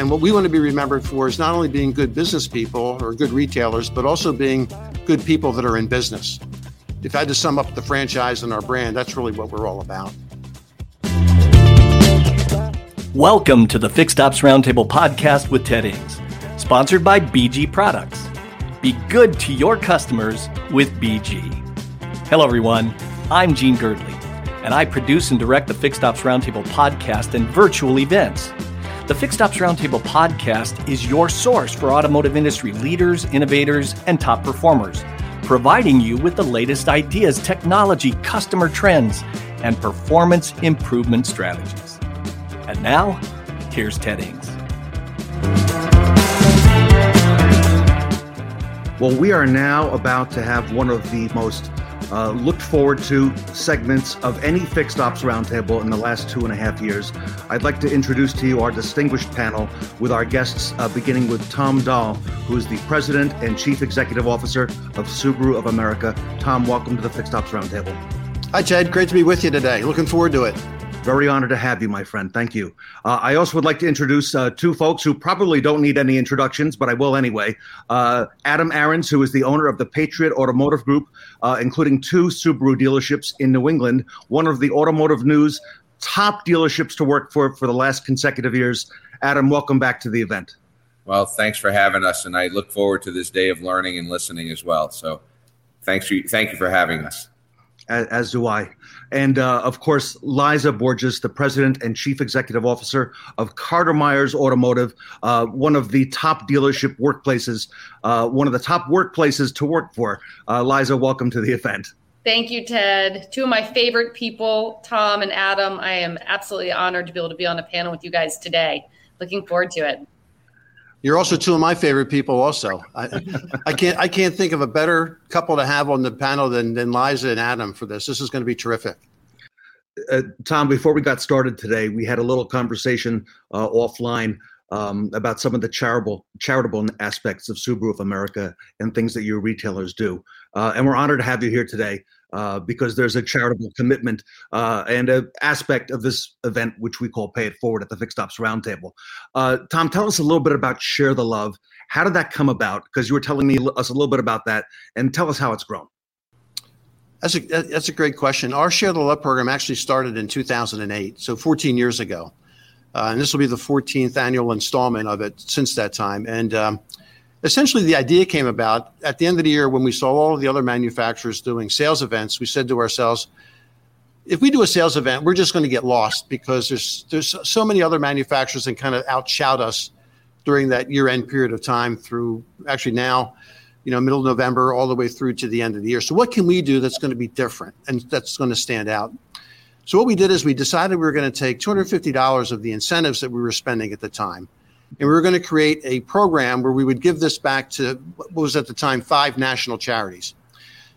And what we want to be remembered for is not only being good business people or good retailers, but also being good people that are in business. If I had to sum up the franchise and our brand, that's really what we're all about. Welcome to the Fixed Ops Roundtable podcast with Ted Ings, sponsored by BG Products. Be good to your customers with BG. Hello, everyone. I'm Gene Girdley, and I produce and direct the Fixed Ops Roundtable podcast and virtual events. The Fixed Ops Roundtable podcast is your source for automotive industry leaders, innovators, and top performers, providing you with the latest ideas, technology, customer trends, and performance improvement strategies. And now, here's Ted Ings. Well, we are now about to have one of the most uh, looked forward to segments of any fixed ops roundtable in the last two and a half years. I'd like to introduce to you our distinguished panel with our guests, uh, beginning with Tom Doll, who is the President and Chief Executive Officer of Subaru of America. Tom, welcome to the Fixed Ops Roundtable. Hi, Ted. Great to be with you today. Looking forward to it. Very honored to have you, my friend. Thank you. Uh, I also would like to introduce uh, two folks who probably don't need any introductions, but I will anyway. Uh, Adam Arens, who is the owner of the Patriot Automotive Group, uh, including two Subaru dealerships in New England, one of the Automotive News top dealerships to work for for the last consecutive years. Adam, welcome back to the event. Well, thanks for having us, and I look forward to this day of learning and listening as well. So, thanks for thank you for having us as, as do I. And uh, of course, Liza Borches, the president and chief executive officer of Carter Myers Automotive, uh, one of the top dealership workplaces, uh, one of the top workplaces to work for. Uh, Liza, welcome to the event. Thank you, Ted. Two of my favorite people, Tom and Adam. I am absolutely honored to be able to be on a panel with you guys today. Looking forward to it. You're also two of my favorite people. Also, I, I can't I can't think of a better couple to have on the panel than than Liza and Adam for this. This is going to be terrific. Uh, Tom, before we got started today, we had a little conversation uh, offline um, about some of the charitable charitable aspects of Subaru of America and things that your retailers do. Uh, and we're honored to have you here today uh, because there's a charitable commitment uh, and an aspect of this event which we call Pay It Forward at the Fixed Ops Roundtable. Uh, Tom, tell us a little bit about Share the Love. How did that come about? Because you were telling me us a little bit about that, and tell us how it's grown. That's a that's a great question. Our Share the Love program actually started in 2008, so 14 years ago, uh, and this will be the 14th annual installment of it since that time. And um, essentially the idea came about at the end of the year when we saw all of the other manufacturers doing sales events. We said to ourselves, if we do a sales event, we're just going to get lost because there's there's so many other manufacturers that kind of outshout us during that year end period of time through actually now, you know, middle of November all the way through to the end of the year. So what can we do that's going to be different and that's going to stand out? So what we did is we decided we were going to take $250 of the incentives that we were spending at the time and we were going to create a program where we would give this back to what was at the time five national charities.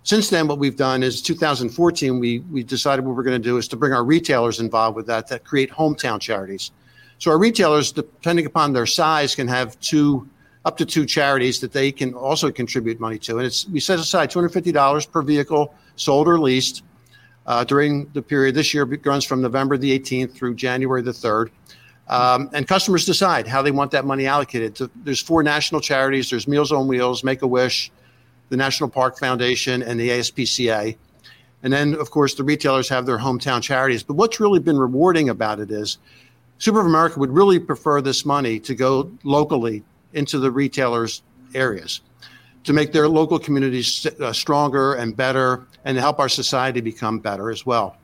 Since then, what we've done is 2014, we, we decided what we're going to do is to bring our retailers involved with that, that create hometown charities. So our retailers, depending upon their size, can have two up to two charities that they can also contribute money to. And it's we set aside $250 per vehicle sold or leased uh, during the period. This year it runs from November the 18th through January the 3rd. Um, and customers decide how they want that money allocated. So there's four national charities. There's Meals on Wheels, Make a Wish, the National Park Foundation, and the ASPCA. And then, of course, the retailers have their hometown charities. But what's really been rewarding about it is Subaru of America would really prefer this money to go locally into the retailers' areas to make their local communities uh, stronger and better and to help our society become better as well.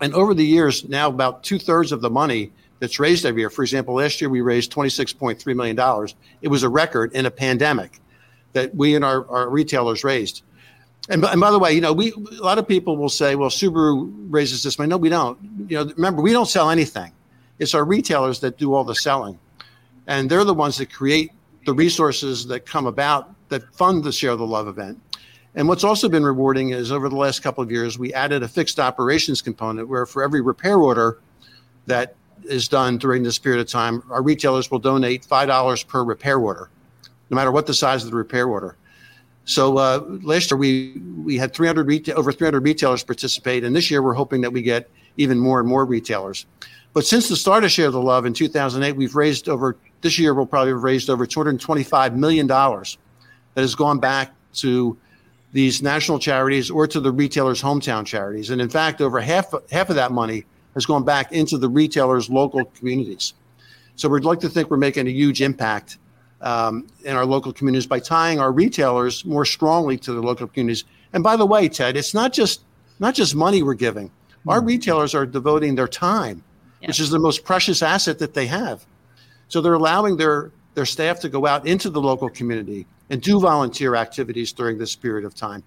And over the years, now about two thirds of the money that's raised every year. For example, last year we raised $26.3 million. It was a record in a pandemic that we and our, our retailers raised. And, and by the way, you know, we a lot of people will say, well, Subaru raises this money. No, we don't. You know, remember, we don't sell anything. It's our retailers that do all the selling. And they're the ones that create the resources that come about that fund the Share the Love event. And what's also been rewarding is over the last couple of years, we added a fixed operations component where for every repair order that is done during this period of time, our retailers will donate $5 per repair order, no matter what the size of the repair order. So uh, last year we we had 300 retail, over 300 retailers participate, and this year we're hoping that we get even more and more retailers. But since the start of Share the Love in 2008, we've raised over this year we'll probably have raised over $225 million that has gone back to these national charities or to the retailers' hometown charities. And in fact, over half, half of that money has gone back into the retailers' local communities. So we'd like to think we're making a huge impact um, in our local communities by tying our retailers more strongly to the local communities. And by the way, Ted, it's not just not just money we're giving. Our hmm. retailers are devoting their time, yeah. which is the most precious asset that they have. So they're allowing their their staff to go out into the local community and do volunteer activities during this period of time.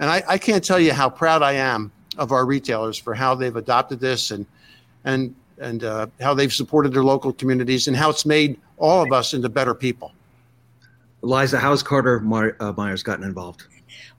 And I, I can't tell you how proud I am of our retailers for how they've adopted this and and and uh, how they've supported their local communities and how it's made all of us into better people. Liza, how has Carter uh, Myers gotten involved?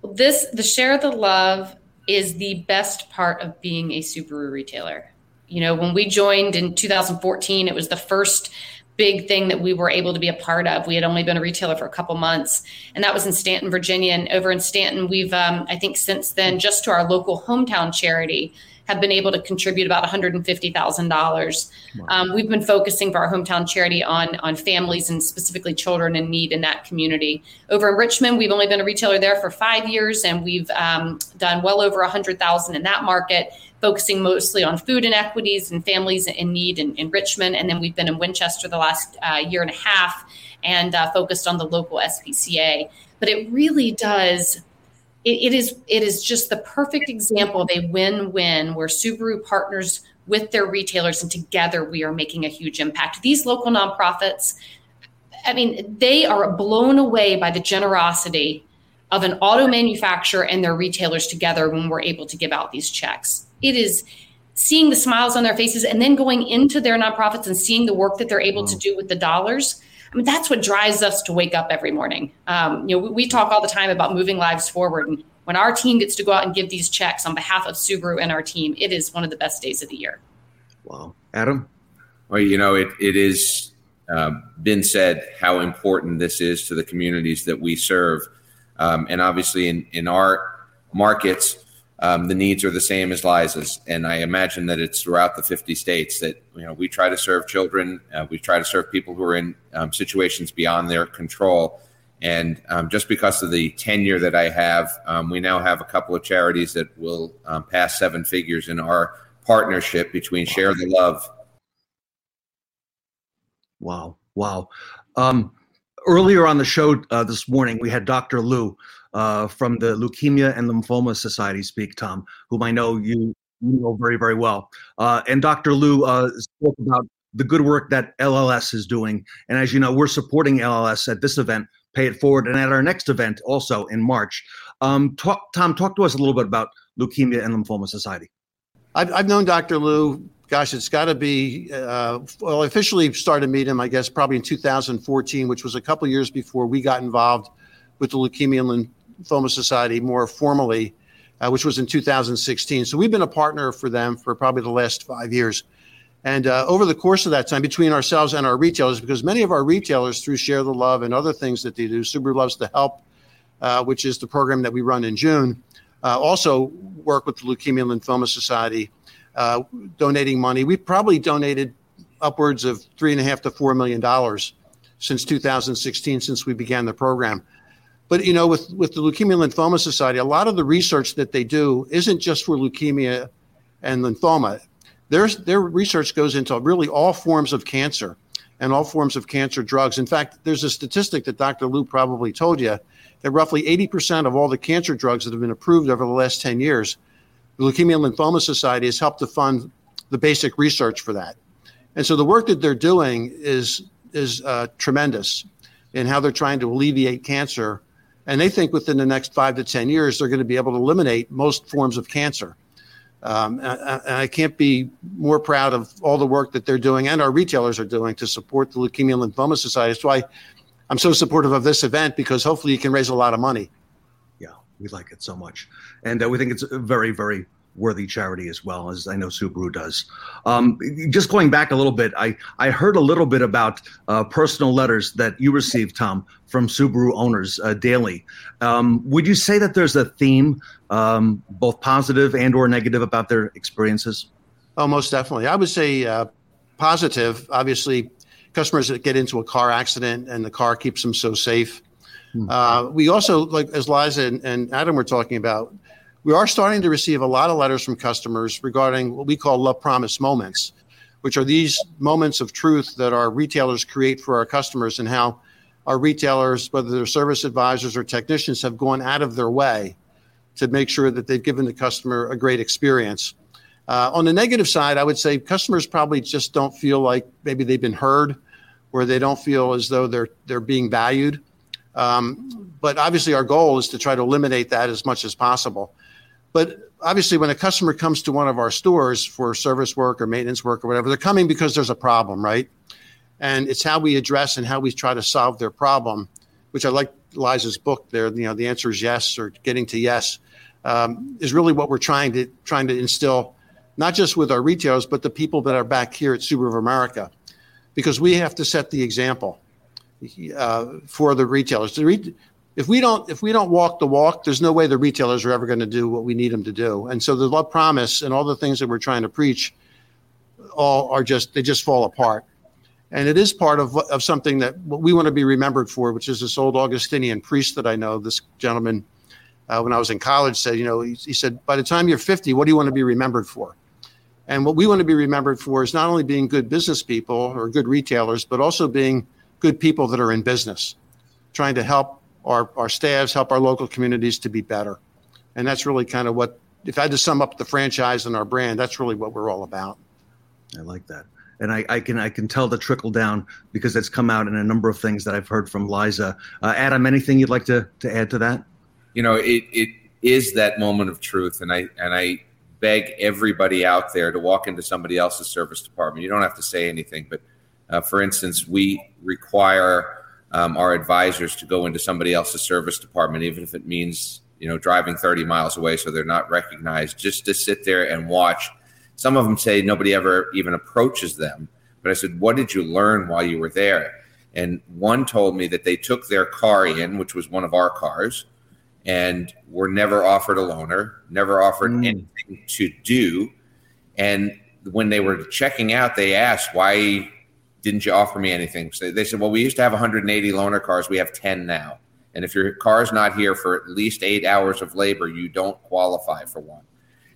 Well, this the share of the love is the best part of being a Subaru retailer. You know, when we joined in 2014, it was the first big thing that we were able to be a part of. We had only been a retailer for a couple months, and that was in Staunton, Virginia. And over in Staunton, we've, um, I think, since then, just to our local hometown charity, have been able to contribute about $150,000. Wow. Um, we've been focusing for our hometown charity on, on families and specifically children in need in that community. Over in Richmond, we've only been a retailer there for five years, and we've um, done well over 100000 in that market focusing mostly on food inequities and families in need in, Richmond. And then we've been in Winchester the last uh, year and a half and uh, focused on the local SPCA. But it really does it, it is it is just the perfect example of a win-win where Subaru partners with their retailers and together we are making a huge impact. These local nonprofits, I mean, they are blown away by the generosity of an auto manufacturer and their retailers together when we're able to give out these checks. It is seeing the smiles on their faces and then going into their nonprofits and seeing the work that they're able wow. to do with the dollars I mean, that's what drives us to wake up every morning. Um, you know, we, we, talk all the time about moving lives forward. And when our team gets to go out and give these checks on behalf of Subaru and our team, it is one of the best days of the year. Wow. Adam? Well, you know, it, it is uh, been said how important this is to the communities that we serve. Um, and obviously, in, in our markets, um, the needs are the same as Liza's, and I imagine that it's throughout the 50 states that you know we try to serve children, uh, we try to serve people who are in um, situations beyond their control. And um, just because of the tenure that I have, um, we now have a couple of charities that will um, pass seven figures in our partnership between Share the Love. Wow! Wow! Um, earlier on the show uh, this morning, we had Dr. Lou uh, from the Leukemia and Lymphoma Society speak, Tom, whom I know you, know very, very well. Uh, and Dr. Lou uh, spoke about the good work that LLS is doing. And as you know, we're supporting LLS at this event, Pay It Forward, and at our next event also in March. Um, talk, Tom, talk to us a little bit about Leukemia and Lymphoma Society. I've, I've known Dr. Lou gosh, it's got to be, uh, well, officially started meeting him, I guess, probably in 2014, which was a couple years before we got involved with the Leukemia and Lymphoma Society more formally, uh, which was in 2016. So we've been a partner for them for probably the last five years. And uh, over the course of that time, between ourselves and our retailers, because many of our retailers, through Share the Love and other things that they do, Subaru Loves to Help, uh, which is the program that we run in June, uh, also work with the Leukemia and Lymphoma Society, uh, donating money. We've probably donated upwards of three and a half to four million dollars since 2016, since we began the program. But you know, with with the Leukemia Lymphoma Society, a lot of the research that they do isn't just for leukemia and lymphoma. Their their research goes into really all forms of cancer and all forms of cancer drugs. In fact, there's a statistic that Dr. Lou probably told you that roughly 80% of all the cancer drugs that have been approved over the last 10 years, the Leukemia and Lymphoma Society has helped to fund the basic research for that. And so the work that they're doing is is uh, tremendous in how they're trying to alleviate cancer and they think within the next five to 10 years, they're going to be able to eliminate most forms of cancer. Um, and I can't be more proud of all the work that they're doing and our retailers are doing to support the Leukemia and Lymphoma Society. That's why I'm so supportive of this event because hopefully you can raise a lot of money. Yeah, we like it so much. And uh, we think it's very, very worthy charity as well as I know Subaru does. Um, just going back a little bit, I, I heard a little bit about uh, personal letters that you received, Tom, from Subaru owners uh, daily. Um, would you say that there's a theme, um, both positive and or negative, about their experiences? Oh, most definitely. I would say uh, positive. Obviously, customers that get into a car accident and the car keeps them so safe. Hmm. Uh, we also, like as Liza and, and Adam were talking about, we are starting to receive a lot of letters from customers regarding what we call love promise moments, which are these moments of truth that our retailers create for our customers and how our retailers, whether they're service advisors or technicians, have gone out of their way to make sure that they've given the customer a great experience. Uh, on the negative side, I would say customers probably just don't feel like maybe they've been heard, or they don't feel as though they're they're being valued. Um, but obviously, our goal is to try to eliminate that as much as possible. But obviously, when a customer comes to one of our stores for service work or maintenance work or whatever, they're coming because there's a problem, right? And it's how we address and how we try to solve their problem, which I like Liza's book there. You know, the answer is yes or getting to yes um, is really what we're trying to trying to instill, not just with our retailers, but the people that are back here at Subaru of America, because we have to set the example uh, for the retailers. The re- if we don't if we don't walk the walk, there's no way the retailers are ever going to do what we need them to do. And so the love promise and all the things that we're trying to preach, all are just they just fall apart. And it is part of of something that we want to be remembered for, which is this old Augustinian priest that I know. This gentleman, uh, when I was in college, said, you know, he, he said, by the time you're 50, what do you want to be remembered for? And what we want to be remembered for is not only being good business people or good retailers, but also being good people that are in business, trying to help our, our staffs, help our local communities to be better. And that's really kind of what, if I had to sum up the franchise and our brand, that's really what we're all about. I like that. And I, I can I can tell the trickle down because it's come out in a number of things that I've heard from Liza. Uh, Adam, anything you'd like to, to add to that? You know, it, it is that moment of truth, and I and I beg everybody out there to walk into somebody else's service department. You don't have to say anything, but uh, for instance, we require um, our advisors to go into somebody else's service department, even if it means you know driving 30 miles away so they're not recognized, just to sit there and watch. Some of them say nobody ever even approaches them. But I said, What did you learn while you were there? And one told me that they took their car in, which was one of our cars, and were never offered a loaner, never offered mm. anything to do. And when they were checking out, they asked, Why didn't you offer me anything? So they said, well, we used to have 180 loaner cars. We have 10 now. And if your car's not here for at least eight hours of labor, you don't qualify for one.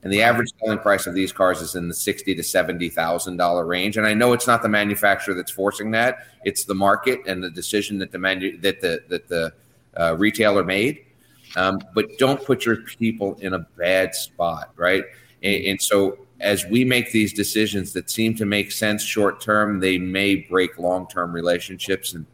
And the average selling price of these cars is in the sixty to seventy thousand dollar range. And I know it's not the manufacturer that's forcing that; it's the market and the decision that the manu- that the that the uh, retailer made. Um, but don't put your people in a bad spot, right? And, and so as we make these decisions that seem to make sense short term, they may break long term relationships. And,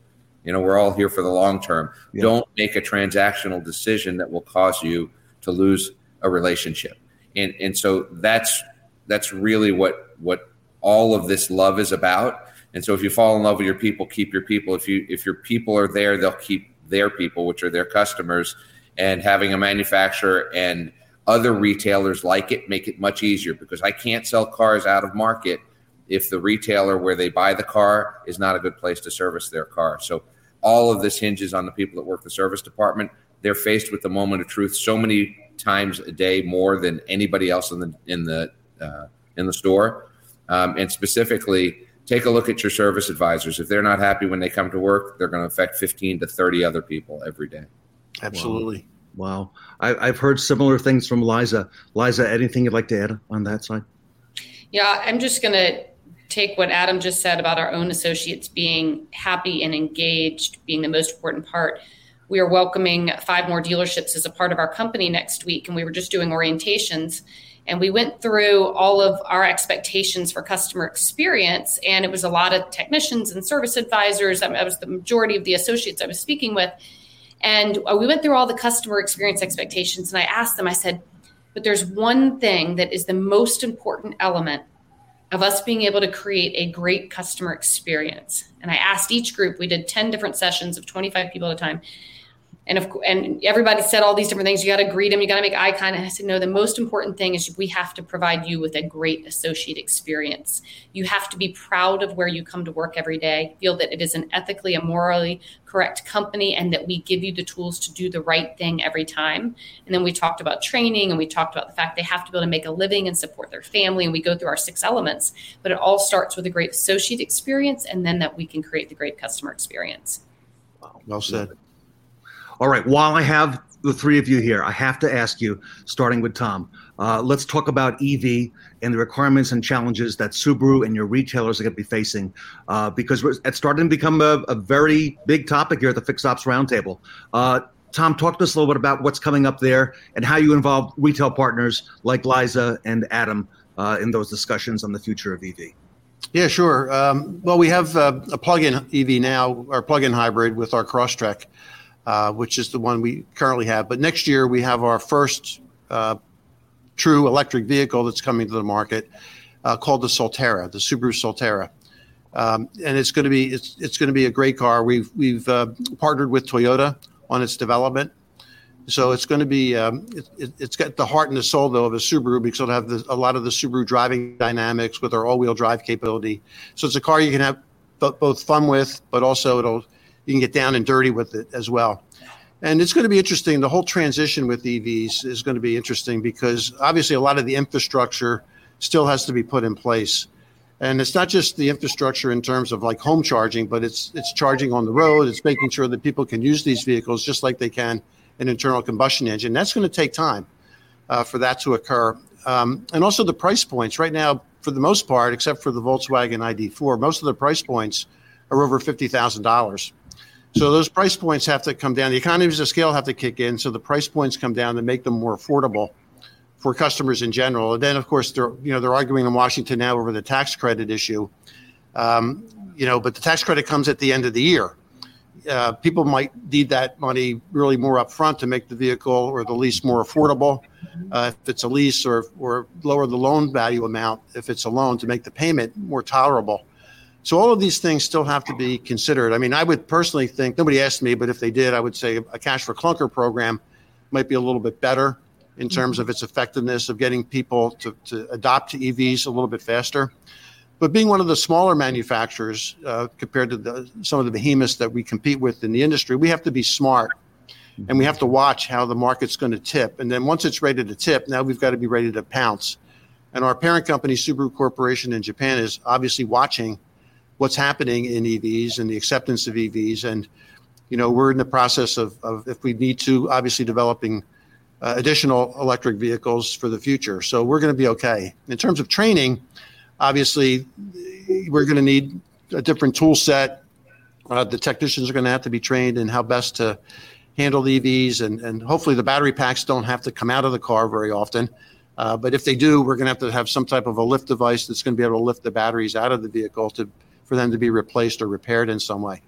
you know, we're all here for the long term. Yeah. Don't make a transactional decision that will cause you to lose a relationship. And, and so that's, that's really what, what all of this love is about. And so if you fall in love with your people, keep your people. If you, if your people are there, they'll keep their people, which are their customers and having a manufacturer and other retailers like it make it much easier because I can't sell cars out of market if the retailer where they buy the car is not a good place to service their car. So all of this hinges on the people that work the service department. They're faced with the moment of truth so many times a day more than anybody else in the in the uh, in the store. Um, and specifically, take a look at your service advisors. If they're not happy when they come to work, they're going to affect 15 to 30 other people every day. Absolutely. Wow. Wow. I, have heard similar things from Liza. Liza, anything you'd like to add on that side? Yeah, I'm just going to take what Adam just said about our own associates being happy and engaged being the most important part. We are welcoming five more dealerships as a part of our company next week, and we were just doing orientations. And we went through all of our expectations for customer experience, and it was a lot of technicians and service advisors. I was the majority of the associates I was speaking with and uh, we went through all the customer experience expectations, and I asked them, I said, but there's one thing that is the most important element of us being able to create a great customer experience. And I asked each group, we did 10 different sessions of 25 people at a time. And and everybody said all these different things. You got to greet them. You got to make eye contact. I said no. The most important thing is we have to provide you with a great associate experience. You have to be proud of where you come to work every day. Feel that it is an ethically and morally correct company, and that we give you the tools to do the right thing every time. And then we talked about training, and we talked about the fact they have to be able to make a living and support their family. And we go through our six elements, but it all starts with a great associate experience, and then that we can create the great customer experience. Wow, well said. All right. While I have the three of you here, I have to ask you, starting with Tom, uh, let's talk about EV and the requirements and challenges that Subaru and your retailers are going to be facing, uh, because it's starting to become a, a, very big topic here at the Fixed Ops Roundtable. Uh, Tom, talk to us a little bit about what's coming up there and how you involve retail partners like Liza and Adam uh, in those discussions on the future of EV. Yeah, sure. Um, well, we have uh, a plug-in EV now, our plug-in hybrid with our Crosstrek uh, which is the one we currently have. But next year we have our first uh, true electric vehicle that's coming to the market uh, called the Solterra, the Subaru Solterra. Um, and it's going to be it's, it's going to be a great car. We've we've uh, partnered with Toyota on its development, so it's going to be um, it, has got the heart and the soul though of a Subaru because it'll have the, a lot of the Subaru driving dynamics with our all-wheel drive capability. So it's a car you can have both fun with, but also it'll you can get down and dirty with it as well. And it's going to be interesting. The whole transition with EVs is going to be interesting because obviously a lot of the infrastructure still has to be put in place. And it's not just the infrastructure in terms of like home charging, but it's it's charging on the road. It's making sure that people can use these vehicles just like they can an internal combustion engine. That's going to take time uh, for that to occur. Um, and also the price points right now, for the most part, except for the Volkswagen ID4, most of the price points are over fifty thousand dollars. So those price points have to come down. The economies of scale have to kick in. So the price points come down to make them more affordable for customers in general. And then, of course, they're you know they're arguing in Washington now over the tax credit issue. Um, you know, but the tax credit comes at the end of the year. Uh, people might need that money really more upfront to make the vehicle or the lease more affordable. Uh, if it's a lease, or or lower the loan value amount if it's a loan to make the payment more tolerable. So all of these things still have to be considered. I mean, I would personally think nobody asked me, but if they did, I would say a cash for clunker program might be a little bit better in terms mm-hmm. of its effectiveness of getting people to, to adopt to EVs a little bit faster. But being one of the smaller manufacturers uh, compared to the, some of the behemoths that we compete with in the industry, we have to be smart and we have to watch how the market's going to tip. And then once it's ready to tip, now we've got to be ready to pounce. And our parent company, Subaru Corporation in Japan, is obviously watching what's happening in EVs and the acceptance of EVs. And, you know, we're in the process of, of if we need to, obviously developing uh, additional electric vehicles for the future. So we're going to be okay. In terms of training, obviously, we're going to need a different tool set. Uh, the technicians are going to have to be trained in how best to handle EVs, and, and hopefully the battery packs don't have to come out of the car very often. Uh, but if they do, we're going to have to have some type of a lift device that's going to be able to lift the batteries out of the vehicle to for them to be replaced or repaired in some way.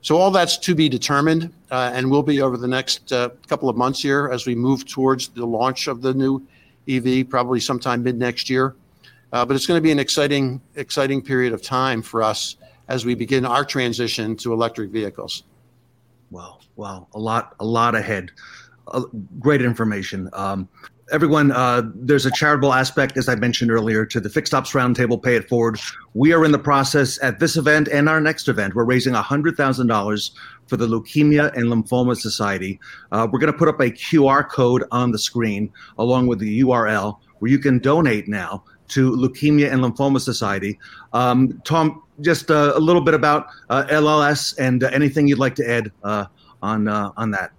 So all that's to be determined, uh, and will be over the next uh, couple of months here as we move towards the launch of the new EV, probably sometime mid next year. Uh, but it's going to be an exciting, exciting period of time for us as we begin our transition to electric vehicles. Wow, wow, a lot, a lot ahead. Uh, great information. Um, everyone, uh, there's a charitable aspect, as I mentioned earlier, to the Fixed Ops Roundtable Pay It Forward. We are in the process at this event and our next event. We're raising $100,000 for the Leukemia and Lymphoma Society. Uh, we're going to put up a QR code on the screen along with the URL where you can donate now to Leukemia and Lymphoma Society. Um, Tom, just uh, a little bit about uh, LLS and uh, anything you'd like to add uh, on on that.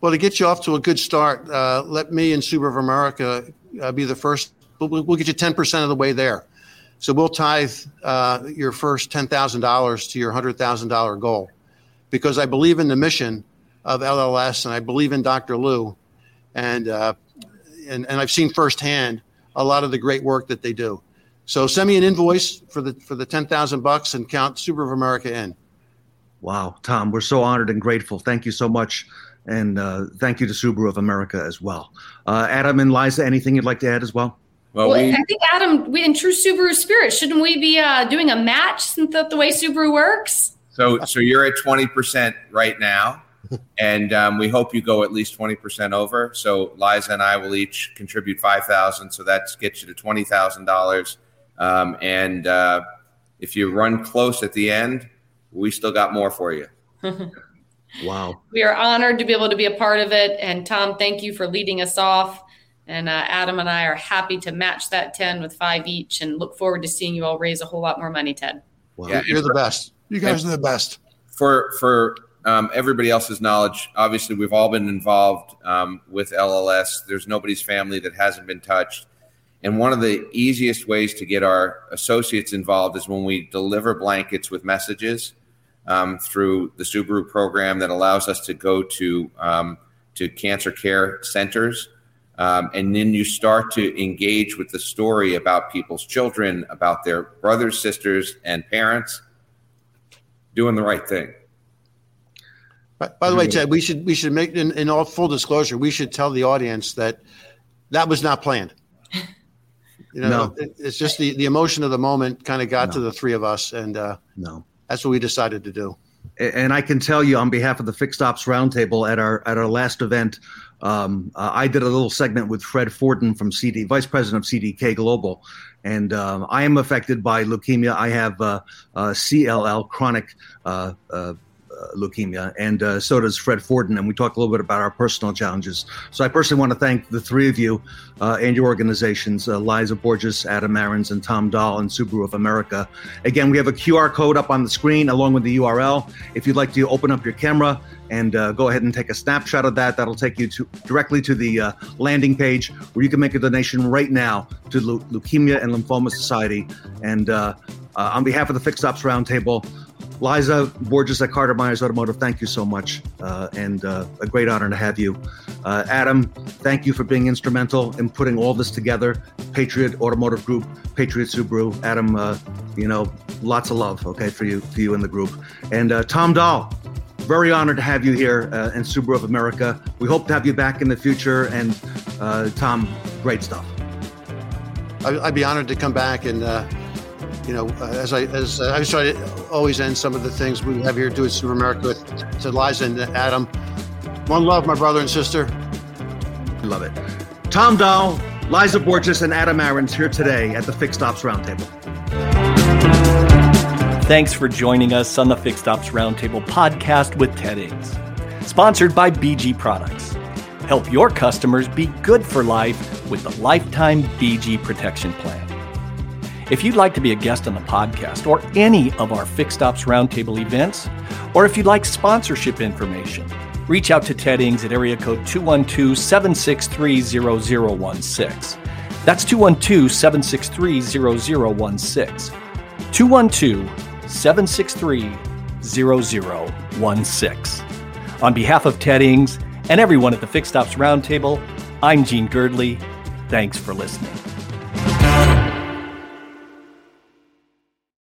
Well, to get you off to a good start, uh, let me and Subaru of America uh, be the first. We'll, we'll, get you 10% of the way there. So we'll tithe uh, your first $10,000 to your $100,000 goal because I believe in the mission of LLS and I believe in Dr. Lou. And, uh, and, and I've seen firsthand a lot of the great work that they do. So send me an invoice for the, for the 10,000 bucks and count Subaru of America in. Wow, Tom, we're so honored and grateful. Thank you so much and uh, thank you to Subaru of America as well. Uh, Adam and Liza, anything you'd like to add as well? Well, well we, I think Adam, we, in true Subaru spirit, shouldn't we be uh, doing a match since the, the way Subaru works? So, so you're at twenty percent right now. and um, we hope you go at least 20% over. So Liza and I will each contribute 5000 So that gets you to $20,000. Um, and uh, if you run close at the end, we still got more for you. wow. We are honored to be able to be a part of it. And Tom, thank you for leading us off. And uh, Adam and I are happy to match that 10 with five each and look forward to seeing you all raise a whole lot more money, Ted. Wow. Yeah, You're the best. You guys are the best. For, for um, everybody else's knowledge, obviously, we've all been involved um, with LLS. There's nobody's family that hasn't been touched. And one of the easiest ways to get our associates involved is when we deliver blankets with messages um, through the Subaru program that allows us to go to um, to cancer care centers. Um, and then you start to engage with the story about people's children, about their brothers, sisters, and parents doing the right thing. By, by the way, Ted, we should we should make in, in all full disclosure, we should tell the audience that that was not planned. You know, no. it, it's just the, the emotion of the moment kind of got no. to the three of us, and uh, no, that's what we decided to do. And I can tell you, on behalf of the Fixed Ops Roundtable, at our at our last event, um, uh, I did a little segment with Fred Forden from CD, Vice President of CDK Global, and um, I am affected by leukemia. I have uh, uh, CLL, chronic uh, uh, leukemia, and uh, so does Fred Forden. And we talked a little bit about our personal challenges. So I personally want to thank the three of you uh, and your organizations, uh, Liza Borches, Adam Arens, and Tom Doll, and Subaru of America. Again, we have a QR code up on the screen along with the URL. If you'd like to open up your camera and uh, go ahead and take a snapshot of that, that'll take you to directly to the uh, landing page where you can make a donation right now to Le- Leukemia and Lymphoma Society. And uh, on behalf of the Fixed Ops Roundtable, Liza Borches at Carter Myers Automotive, thank you so much, uh, and uh, a great honor to have you. Uh, Adam, thank you for being instrumental in putting all this together. Patriot Automotive Group, Patriot Subaru. Adam, uh, you know, lots of love, okay, for you, for you and the group. And uh, Tom Doll, very honored to have you here uh, in Subaru of America. We hope to have you back in the future. And Tom, great stuff. I'd be honored to come back and you know, uh, as I as I try to always end some of the things we have here do at Super America with to Liza and Adam. One love, my brother and sister. Love it. Tom Doll, Liza Borches, and Adam Arens here today at the Fixed Ops Roundtable. Thanks for joining us on the Fixed Ops Roundtable podcast with Ted Ings, sponsored by BG Products. Help your customers be good for life with the Lifetime BG Protection Plan. If you'd like to be a guest on the podcast or any of our Fixed Ops Roundtable events, or if you'd like sponsorship information, reach out to Ted Ings at area code 212 763 0016. That's 212 763 0016. 212 763 0016. On behalf of Ted Ings and everyone at the Fixed Ops Roundtable, I'm Gene Girdley. Thanks for listening.